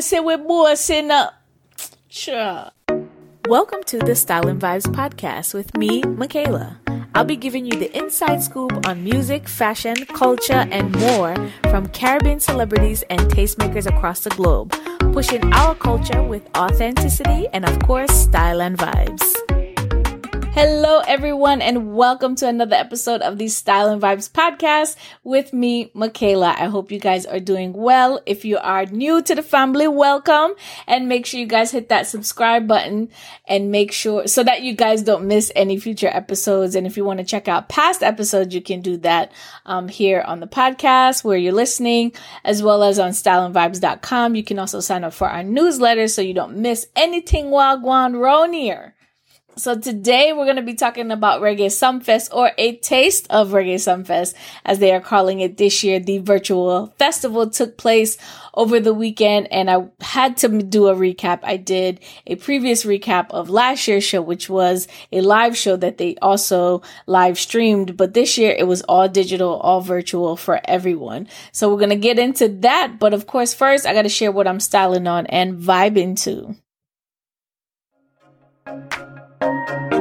bossy, we bossing up. Sure. Welcome to the Style and Vibes podcast with me, Michaela. I'll be giving you the inside scoop on music, fashion, culture, and more from Caribbean celebrities and tastemakers across the globe, pushing our culture with authenticity and, of course, style and vibes. Hello, everyone, and welcome to another episode of the Style and Vibes podcast with me, Michaela. I hope you guys are doing well. If you are new to the family, welcome and make sure you guys hit that subscribe button and make sure so that you guys don't miss any future episodes. And if you want to check out past episodes, you can do that um, here on the podcast where you're listening, as well as on styleandvibes.com. You can also sign up for our newsletter so you don't miss anything Wagwan round here. So today we're going to be talking about Reggae Sumfest or a taste of Reggae Sumfest as they are calling it this year. The virtual festival took place over the weekend and I had to do a recap. I did a previous recap of last year's show, which was a live show that they also live streamed. But this year it was all digital, all virtual for everyone. So we're going to get into that. But of course, first I got to share what I'm styling on and vibing to. Thank you.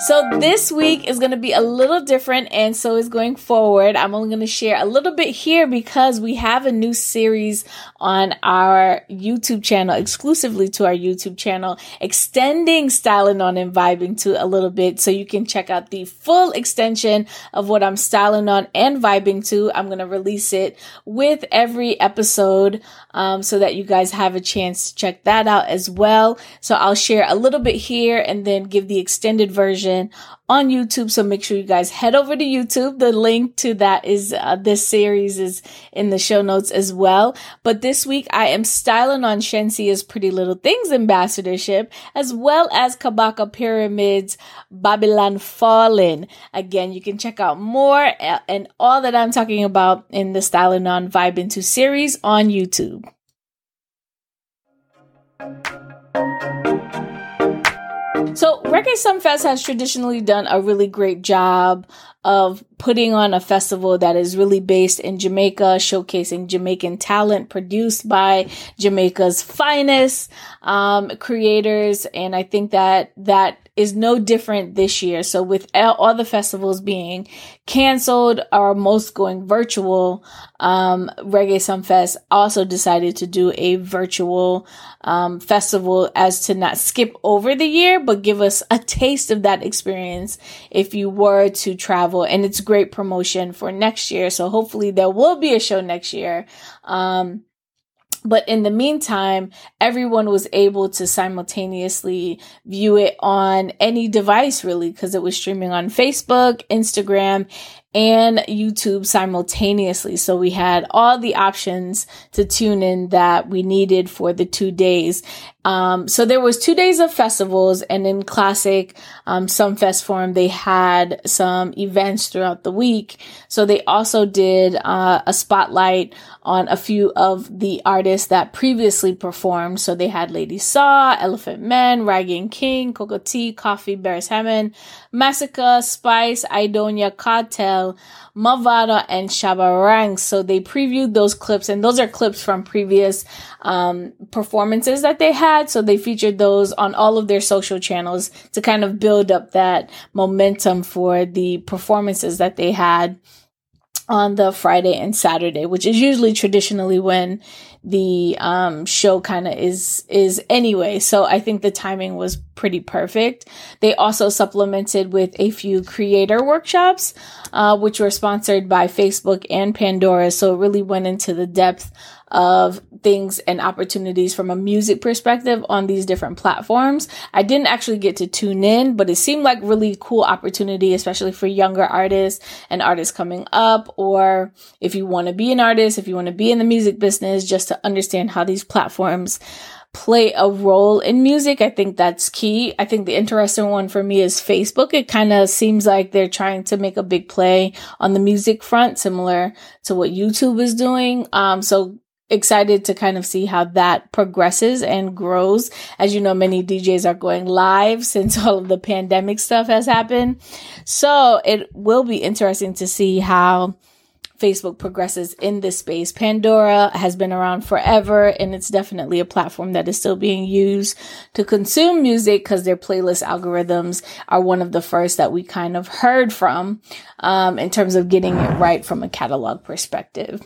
So this week is going to be a little different and so is going forward. I'm only going to share a little bit here because we have a new series on our YouTube channel, exclusively to our YouTube channel, extending styling on and vibing to a little bit. So you can check out the full extension of what I'm styling on and vibing to. I'm going to release it with every episode um, so that you guys have a chance to check that out as well. So I'll share a little bit here and then give the extended version on YouTube. So make sure you guys head over to YouTube. The link to that is uh, this series is in the show notes as well. But this week I am styling on Shenseea's Pretty Little Things ambassadorship as well as Kabaka Pyramids Babylon Fallin. Again, you can check out more uh, and all that I'm talking about in the Styling on Vibe Into series on YouTube. So, Reggae Sumfest has traditionally done a really great job of putting on a festival that is really based in Jamaica, showcasing Jamaican talent produced by Jamaica's finest um, creators. And I think that that is no different this year. So with all the festivals being canceled or most going virtual, um, Reggae Sumfest also decided to do a virtual um, festival as to not skip over the year, but give us a taste of that experience if you were to travel. And it's great promotion for next year. So hopefully there will be a show next year. Um, but in the meantime, everyone was able to simultaneously view it on any device really because it was streaming on Facebook, Instagram, and YouTube simultaneously. So we had all the options to tune in that we needed for the two days. Um, so there was two days of festivals and in classic, um, Sumfest form, they had some events throughout the week. So they also did, uh, a spotlight on a few of the artists that previously performed. So they had Lady Saw, Elephant Man, Raggan King, Cocoa Tea, Koffee, Beres Hammond, Massacre, Spice, Aidonia, Kartel, Mavado, and Shabba Ranks. So they previewed those clips and those are clips from previous, um, performances that they had. So they featured those on all of their social channels to kind of build up that momentum for the performances that they had on the Friday and Saturday, which is usually traditionally when the um, show kind of is is anyway. So I think the timing was pretty perfect. They also supplemented with a few creator workshops, uh, which were sponsored by Facebook and Pandora. So it really went into the depth of things and opportunities from a music perspective on these different platforms. I didn't actually get to tune in, but it seemed like really cool opportunity, especially for younger artists and artists coming up, or if you want to be an artist, if you want to be in the music business, just to understand how these platforms play a role in music. I think that's key. I think the interesting one for me is Facebook. It kind of seems like they're trying to make a big play on the music front, similar to what YouTube is doing. Um, so excited to kind of see how that progresses and grows. As you know, many DJs are going live since all of the pandemic stuff has happened. So it will be interesting to see how Facebook progresses in this space. Pandora has been around forever and it's definitely a platform that is still being used to consume music because their playlist algorithms are one of the first that we kind of heard from um, in terms of getting it right from a catalog perspective.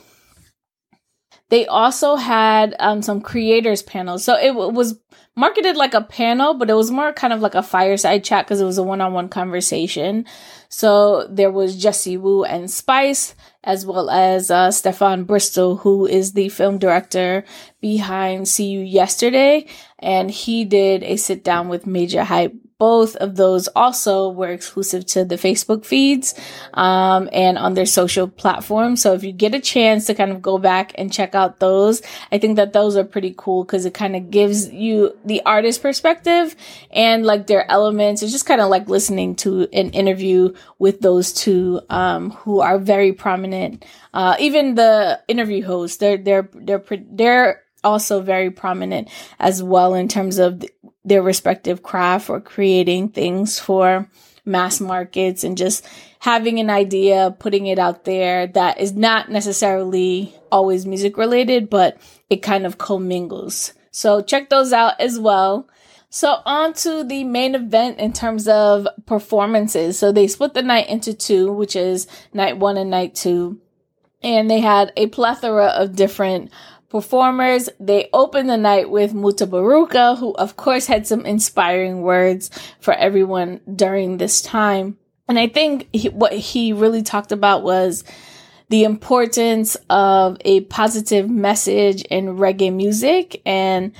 They also had um, some creators panels. So it w- was marketed like a panel, but it was more kind of like a fireside chat because it was a one on one conversation. So there was Jessie Woo and Spice, as well as uh, Stefon Bristol, who is the film director behind See You Yesterday. And he did a sit down with Majah Hype both of those also were exclusive to the Facebook feeds um, and on their social platforms. So if you get a chance to kind of go back and check out those, I think that those are pretty cool because it kind of gives you the artist perspective and like their elements. It's just kind of like listening to an interview with those two um, who are very prominent. Uh, even the interview hosts, they're they're they're they're also very prominent as well in terms of their respective craft or creating things for mass markets and just having an idea, putting it out there that is not necessarily always music related, but it kind of commingles. So check those out as well. So on to the main event in terms of performances. So they split the night into two, which is night one and night two. And they had a plethora of different performers. They opened the night with Mutabaruka, who of course had some inspiring words for everyone during this time. And I think he, what he really talked about was the importance of a positive message in reggae music. And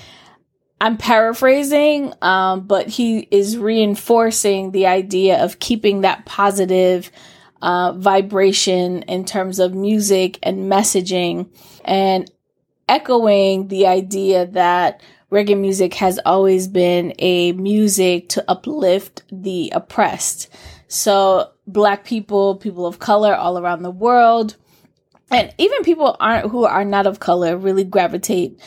I'm paraphrasing, um, but he is reinforcing the idea of keeping that positive uh, vibration in terms of music and messaging. And echoing the idea that reggae music has always been a music to uplift the oppressed. So black people, people of color all around the world, and even people aren't who are not of color really gravitate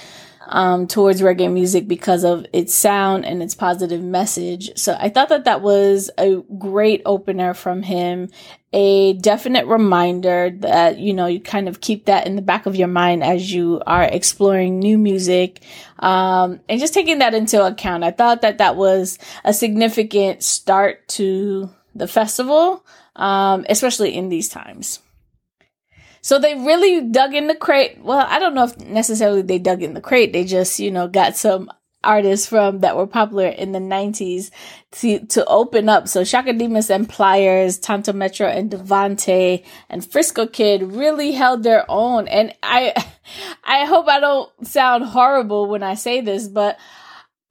um, towards reggae music because of its sound and its positive message. So I thought that that was a great opener from him, a definite reminder that, you know, you kind of keep that in the back of your mind as you are exploring new music, um, and just taking that into account. I thought that that was a significant start to the festival, um, especially in these times. So they really dug in the crate. Well, I don't know if necessarily they dug in the crate. They just, you know, got some artists from that were popular in the 90s to to open up. So Chaka Demus and Pliers, Tanto Metro and Devante and Frisco Kid really held their own. And I I hope I don't sound horrible when I say this, but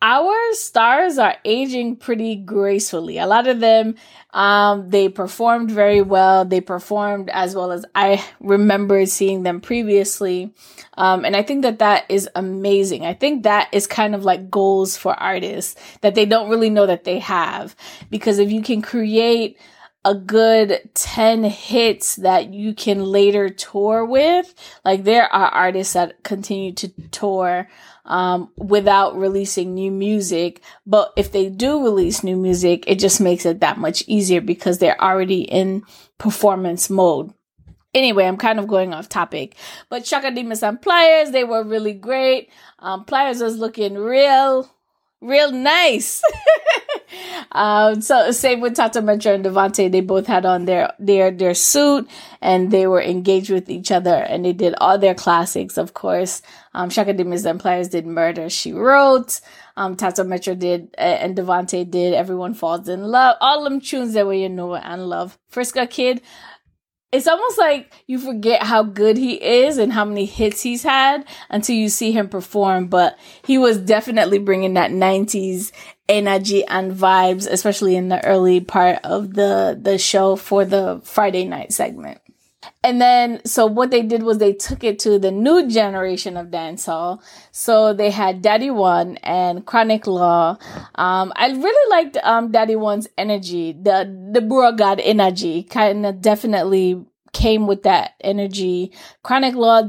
our stars are aging pretty gracefully. A lot of them, um, they performed very well. They performed as well as I remember seeing them previously. Um, and I think that that is amazing. I think that is kind of like goals for artists that they don't really know that they have. Because if you can create a good 10 hits that you can later tour with, like there are artists that continue to tour um, without releasing new music. But if they do release new music, it just makes it that much easier because they're already in performance mode. Anyway, I'm kind of going off topic, but Chaka Demus and Pliers, they were really great. Um, Pliers was looking real, real nice. um, so same with Tanto Metro and Devante, they both had on their their their suit and they were engaged with each other and they did all their classics, of course. Um, Chaka Demus and Pliers did Murder She Wrote. Um, Tanto Metro did uh, and Devante did Everyone Falls in Love. All them tunes that way you know and love. Frisco Kid it's almost like you forget how good he is and how many hits he's had until you see him perform. But he was definitely bringing that 90s energy and vibes, especially in the early part of the, the show for the Friday night segment. And then, so what they did was they took it to the new generation of dancehall. So they had Daddy One and Chronic Law. Um, I really liked, um, Daddy One's energy, the, the Bro God energy kind of definitely came with that energy. Chronic Law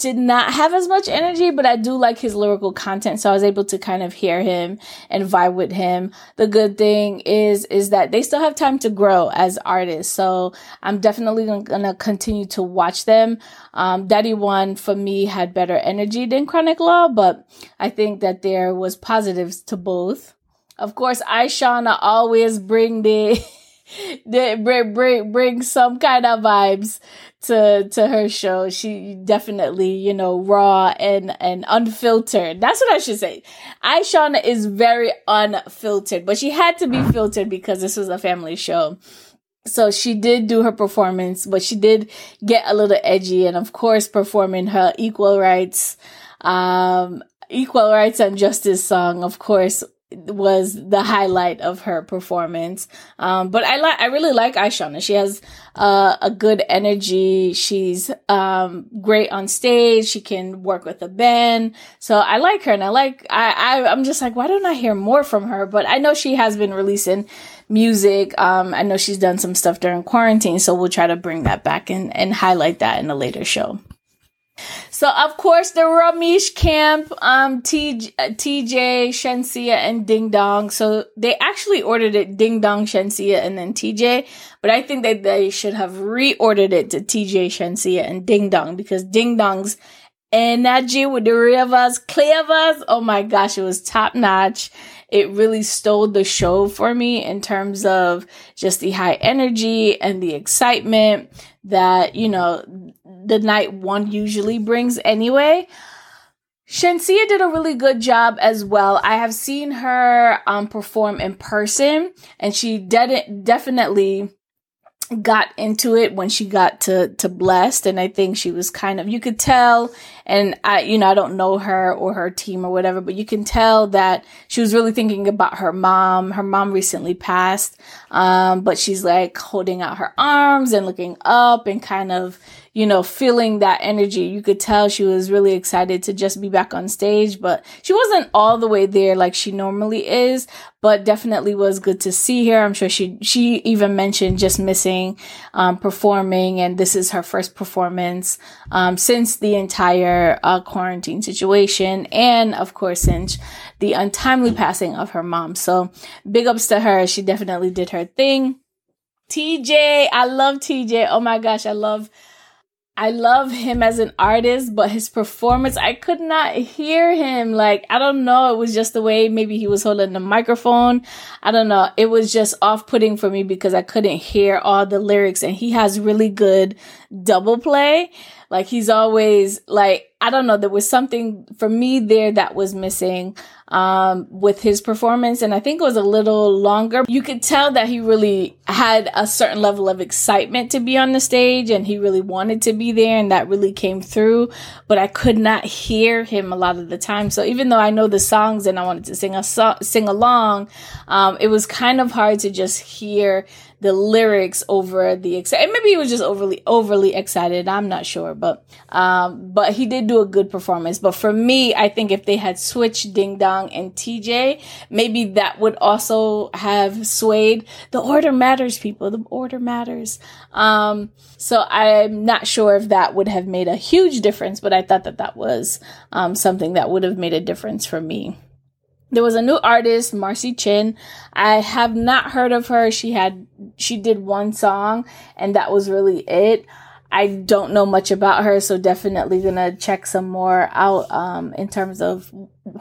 did not have as much energy, but I do like his lyrical content. So I was able to kind of hear him and vibe with him. The good thing is, is that they still have time to grow as artists. So I'm definitely to continue to watch them. Um, Daddy One for me had better energy than Chronic Law, but I think that there was positives to both. Of course, Ishawna, always bring the, the bring, bring, bring some kind of vibes to to her show. She definitely, you know, raw and and unfiltered. That's what I should say. Ishawna is very unfiltered, but she had to be filtered because this was a family show. So she did do her performance, but she did get a little edgy and of course performing her equal rights um equal rights and justice song of course was the highlight of her performance. Um, but I like, I really like Ishawna. She has, uh, a good energy. She's, um, great on stage. She can work with a band. So I like her and I like, I, I, I'm just like, why don't I hear more from her? But I know she has been releasing music. Um, I know she's done some stuff during quarantine. So we'll try to bring that back and, and highlight that in a later show. So of course the Romeich camp, um, Teejay, Shenseea, and Ding Dong. So they actually ordered it Ding Dong, Shenseea, and then Teejay. But I think that they should have reordered it to Teejay, Shenseea, and Ding Dong because Ding Dong's energy with the Ravers, clavers. Oh my gosh, it was top notch. It really stole the show for me in terms of just the high energy and the excitement that, you know, the night one usually brings anyway. Shenseea did a really good job as well. I have seen her um, perform in person, and she de- definitely got into it when she got to to blessed and i think she was kind of you could tell and i you know i don't know her or her team or whatever but you can tell that she was really thinking about her mom her mom recently passed um but she's like holding out her arms and looking up and kind of you know, feeling that energy. You could tell she was really excited to just be back on stage, but she wasn't all the way there like she normally is, but definitely was good to see her. I'm sure she, she even mentioned just missing, um, performing and this is her first performance, um, since the uh, quarantine situation. And of course, since the untimely passing of her mom. So big ups to her. She definitely did her thing. Teejay, I love Teejay. Oh my gosh, I love I love him as an artist, but his performance, I could not hear him. Like, I don't know. It was just the way maybe he was holding the microphone. I don't know. It was just off putting for me because I couldn't hear all the lyrics and he has really good double play. Like he's always like, I don't know, there was something for me there that was missing um, with his performance. And I think it was a little longer. You could tell that he really had a certain level of excitement to be on the stage and he really wanted to be there. And that really came through. But I could not hear him a lot of the time. So even though I know the songs and I wanted to sing a so- sing along, um, it was kind of hard to just hear the lyrics over the excitement. Maybe he was just overly overly excited. I'm not sure, but um, but he did do a good performance. But for me, I think if they had switched Ding Dong and Teejay, maybe that would also have swayed. The order matters, people. The order matters. Um, so I'm not sure if that would have made a huge difference, but I thought that that was um, something that would have made a difference for me. There was a new artist, Marcy Chin. I have not heard of her. She had, she did one song and that was really it. I don't know much about her, so definitely gonna check some more out, um, in terms of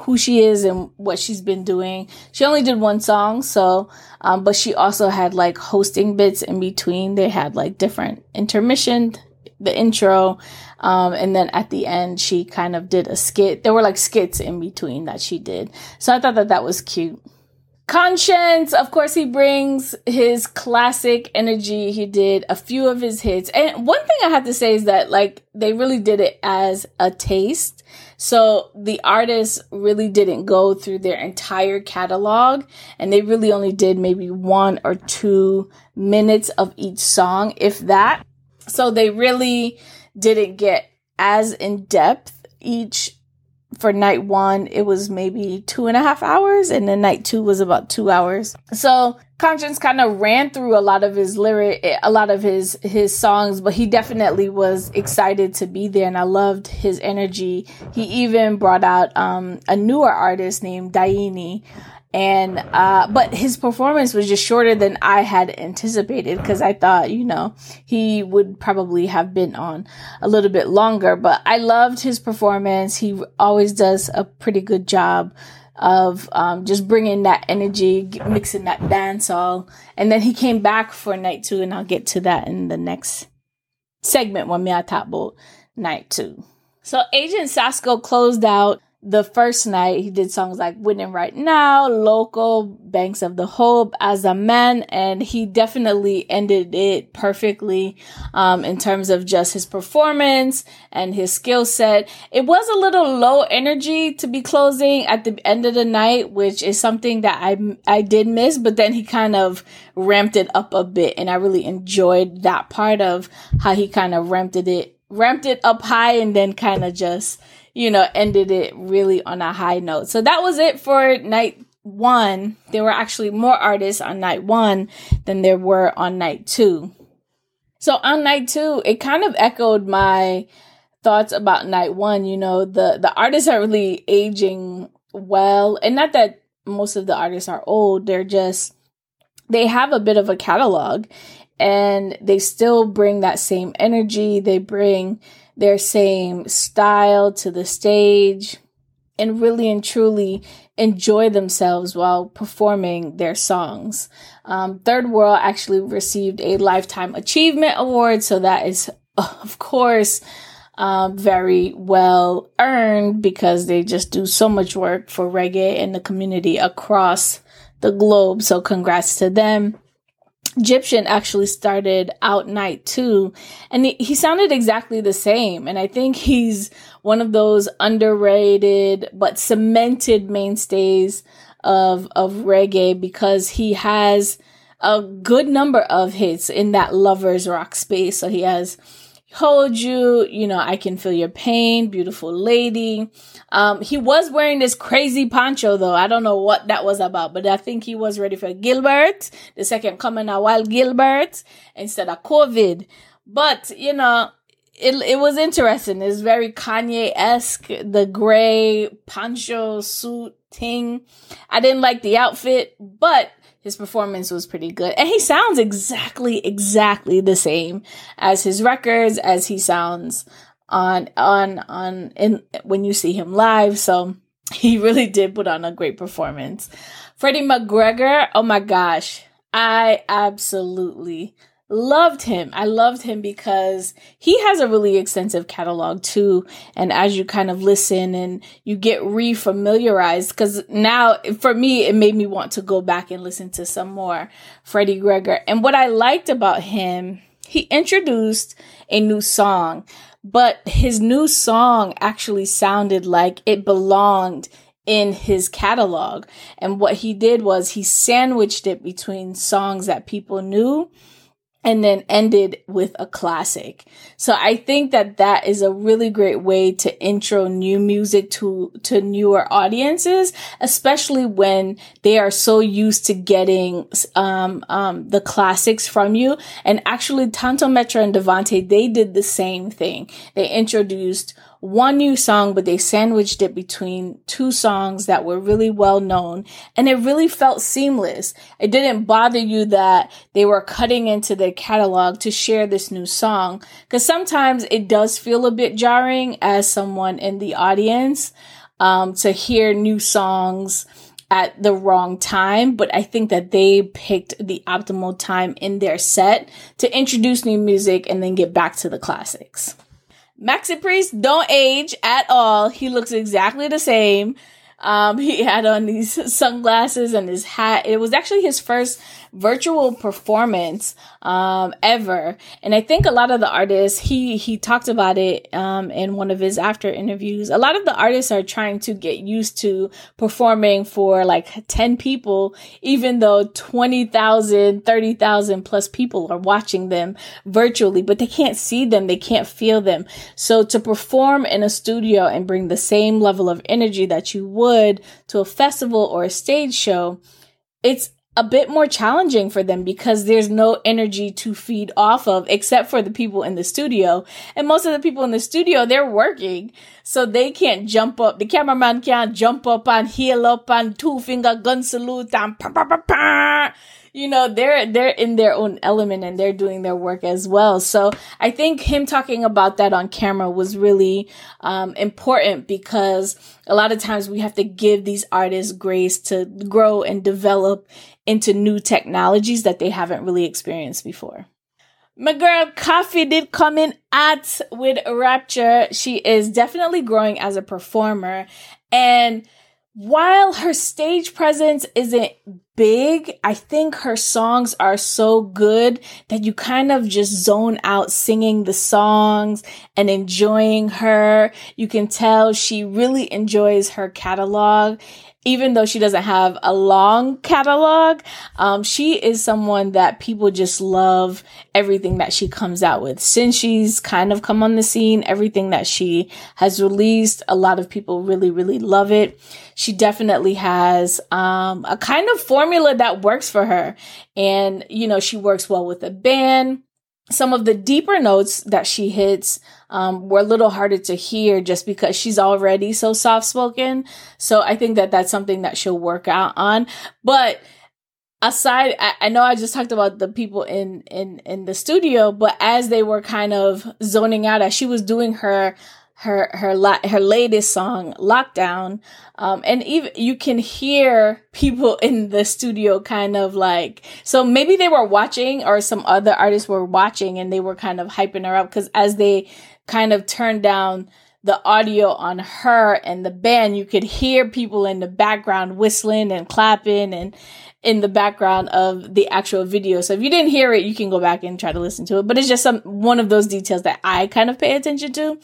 who she is and what she's been doing. She only did one song, so, um, but she also had like hosting bits in between. They had like different intermission, the intro, um, and then at the end, she kind of did a skit. There were like skits in between that she did. So I thought that that was cute. Konshens, of course, he brings his classic energy. He did a few of his hits. And one thing I have to say is that, like, they really did it as a taste. So the artists really didn't go through their entire catalog and they really only did maybe one or two minutes of each song, if that. So they really didn't get as in depth each for night one, it was maybe two and a half hours, and then night two was about two hours. So Konshens kind of ran through a lot of his lyric, a lot of his his songs, but he definitely was excited to be there, and I loved his energy. He even brought out um, a newer artist named Daini, and uh but his performance was just shorter than i had anticipated because i thought you know he would probably have been on a little bit longer. But i loved his performance. He always does a pretty good job of um, just bringing that energy mixing that dancehall. And then he came back for night two and i'll get to that in the next segment when me I talk about night two. So agent sasco closed out the first night he did songs like winning right now local banks of the hope as a man and he definitely ended it perfectly um, in terms of just his performance and his skill set. It was a little low energy to be closing at the end of the night which is something that i i did miss but then he kind of ramped it up a bit and i really enjoyed that part of how he kind of ramped it ramped it up high and then kind of just you know, ended it really on a high note. So that was it for night one. There were actually more artists on night one than there were on night two. So on night two, it kind of echoed my thoughts about night one. You know, the, the artists are really aging well. And not that most of the artists are old, they're just, they have a bit of a catalog and they still bring that same energy. They bring their same style to the stage and really and truly enjoy themselves while performing their songs. Um, Third World actually received a Lifetime Achievement Award, so that is, of course, um, very well earned because they just do so much work for reggae and the community across the globe. So, congrats to them. Gyptian actually started out night two and he, he sounded exactly the same. And I think he's one of those underrated but cemented mainstays of, of reggae because he has a good number of hits in that lovers rock space. So he has hold you, you know, I can feel your pain, beautiful lady. Um, he was wearing this crazy poncho though. I don't know what that was about, but I think he was ready for Gilbert, the second coming out while Gilbert instead of COVID. But, you know, it, it was interesting. It's very Kanye-esque, the gray poncho suit thing. I didn't like the outfit, but his performance was pretty good. And he sounds exactly, exactly the same as his records, as he sounds on, on, on, in, when you see him live. So he really did put on a great performance. Freddie McGregor, oh my gosh. I absolutely loved him. I loved him because he has a really extensive catalog too. And as you kind of listen and you get re-familiarized, because now for me, it made me want to go back and listen to some more Freddie Gregor. And what I liked about him, he introduced a new song, but his new song actually sounded like it belonged in his catalog. And what he did was he sandwiched it between songs that people knew and then ended with a classic. So I think that that is a really great way to intro new music to, to newer audiences, especially when they are so used to getting, um, um, the classics from you. And actually, Tanto Metro and Devante, they did the same thing. They introduced one new song, but they sandwiched it between two songs that were really well known and it really felt seamless. It didn't bother you that they were cutting into their catalog to share this new song because sometimes it does feel a bit jarring as someone in the audience um, to hear new songs at the wrong time, but I think that they picked the optimal time in their set to introduce new music and then get back to the classics. Maxi Priest don't age at all. He looks exactly the same. Um, he had on these sunglasses and his hat. It was actually his first virtual performance um, ever. And I think a lot of the artists, he he talked about it um, in one of his after interviews. A lot of the artists are trying to get used to performing for like 10 people, even though 20,000, 30,000 plus people are watching them virtually, but they can't see them, they can't feel them. So to perform in a studio and bring the same level of energy that you would to a festival or a stage show, it's a bit more challenging for them because there's no energy to feed off of except for the people in the studio. And most of the people in the studio, they're working. So they can't jump up. The cameraman can't jump up and heel up and two finger gun salute and pa pa pa pa you know they're they're in their own element and they're doing their work as well so i think him talking about that on camera was really um, important because a lot of times we have to give these artists grace to grow and develop into new technologies that they haven't really experienced before my girl Koffee did come in at with Rapture. She is definitely growing as a performer. And while her stage presence isn't big, I think her songs are so good that you kind of just zone out singing the songs and enjoying her. You can tell she really enjoys her catalog even though she doesn't have a long catalog, um, she is someone that people just love everything that she comes out with. Since she's kind of come on the scene, everything that she has released, a lot of people really, really love it. She definitely has um, a kind of formula that works for her. And, you know, she works well with a band some of the deeper notes that she hits um, were a little harder to hear just because she's already so soft spoken. So I think that that's something that she'll work out on. But aside, I, I, know I just talked about the people in in in the studio, but as they were kind of zoning out as she was doing her her her la- her latest song lockdown um and even you can hear people in the studio kind of like so maybe they were watching or some other artists were watching and they were kind of hyping her up cuz as they kind of turned down the audio on her and the band you could hear people in the background whistling and clapping and in the background of the actual video. So if you didn't hear it, you can go back and try to listen to it. But it's just some one of those details that I kind of pay attention to.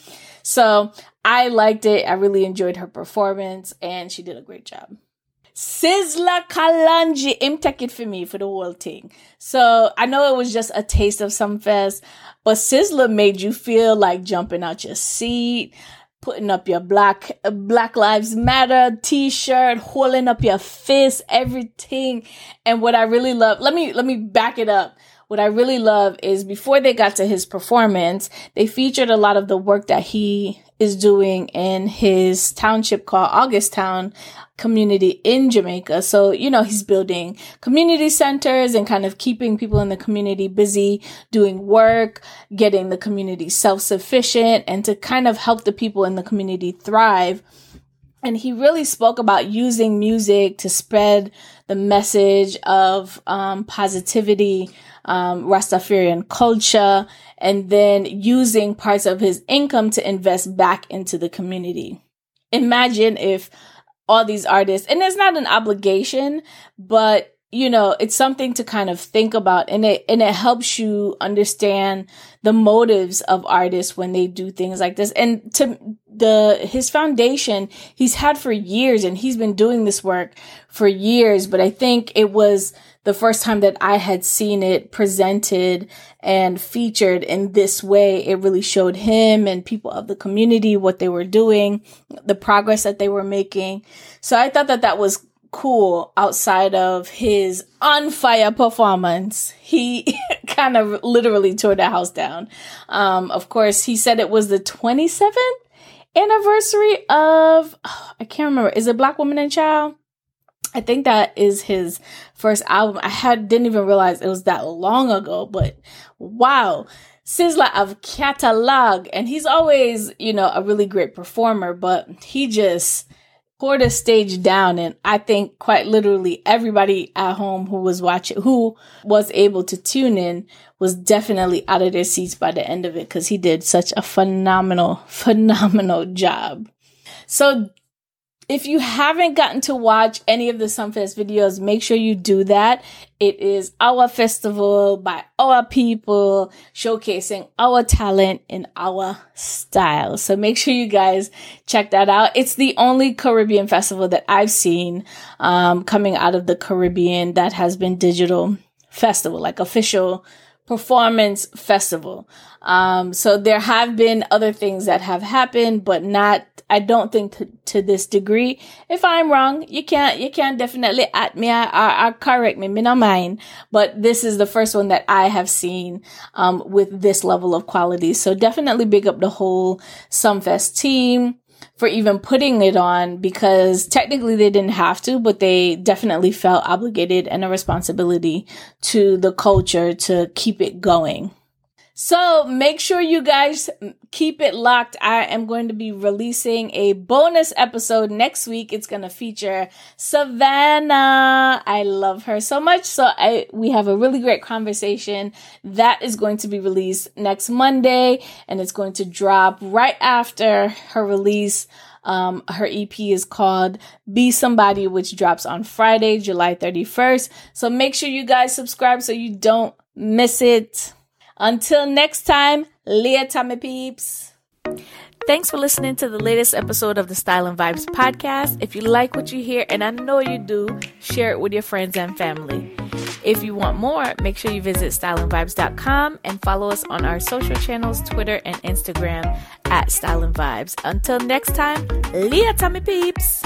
So I liked it. I really enjoyed her performance and she did a great job. Sizzla Kalonji, him it for me for the whole thing. So I know it was just a taste of Sumfest, but Sizzla made you feel like jumping out your seat, putting up your black Black Lives Matter t-shirt, holding up your fist, everything. And what I really love, let me let me back it up what I really love is before they got to his performance, they featured a lot of the work that he is doing in his township called Augusttown community in Jamaica. So, you know, he's building community centers and kind of keeping people in the community busy doing work, getting the community self-sufficient and to kind of help the people in the community thrive. And he really spoke about using music to spread the message of um, positivity, um, Rastafarian culture, and then using parts of his income to invest back into the community. Imagine if all these artists, and it's not an obligation, but you know, it's something to kind of think about and it, and it helps you understand the motives of artists when they do things like this. And to the, his foundation, he's had for years and he's been doing this work for years, but I think it was the first time that I had seen it presented and featured in this way. It really showed him and people of the community what they were doing, the progress that they were making. So I thought that that was cool outside of his on fire performance. He kind of literally tore the house down. Um, of course, he said it was the 27th anniversary of, oh, I can't remember. Is it Black Woman and Child? I think that is his first album. I had didn't even realize it was that long ago, but wow. Sizzla of catalog and he's always, you know, a really great performer, but he just the stage down and I think quite literally everybody at home who was watching who was able to tune in was definitely out of their seats by the end of it cuz he did such a phenomenal phenomenal job. So if you haven't gotten to watch any of the Sumfest videos, make sure you do that. It is our festival by our people, showcasing our talent in our style. So make sure you guys check that out. It's the only Caribbean festival that I've seen um, coming out of the Caribbean that has been digital festival, like official performance festival. Um, so there have been other things that have happened, but not, I don't think to, to this degree. If I'm wrong, you can't, you can't definitely at me or, or, correct me, me not mind. But this is the first one that I have seen, um, with this level of quality. So definitely big up the whole Sumfest team for even putting it on because technically they didn't have to, but they definitely felt obligated and a responsibility to the culture to keep it going. So make sure you guys keep it locked. I am going to be releasing a bonus episode next week. It's going to feature Savannah. I love her so much. So I, we have a really great conversation that is going to be released next Monday and it's going to drop right after her release. Um, her EP is called Be Somebody, which drops on Friday, July 31st. So make sure you guys subscribe so you don't miss it. Until next time, Leah Tommy Peeps. Thanks for listening to the latest episode of the Style and Vibes podcast. If you like what you hear, and I know you do, share it with your friends and family. If you want more, make sure you visit styleandvibes.com and follow us on our social channels, Twitter and Instagram at Style and Vibes. Until next time, Leah Tommy Peeps.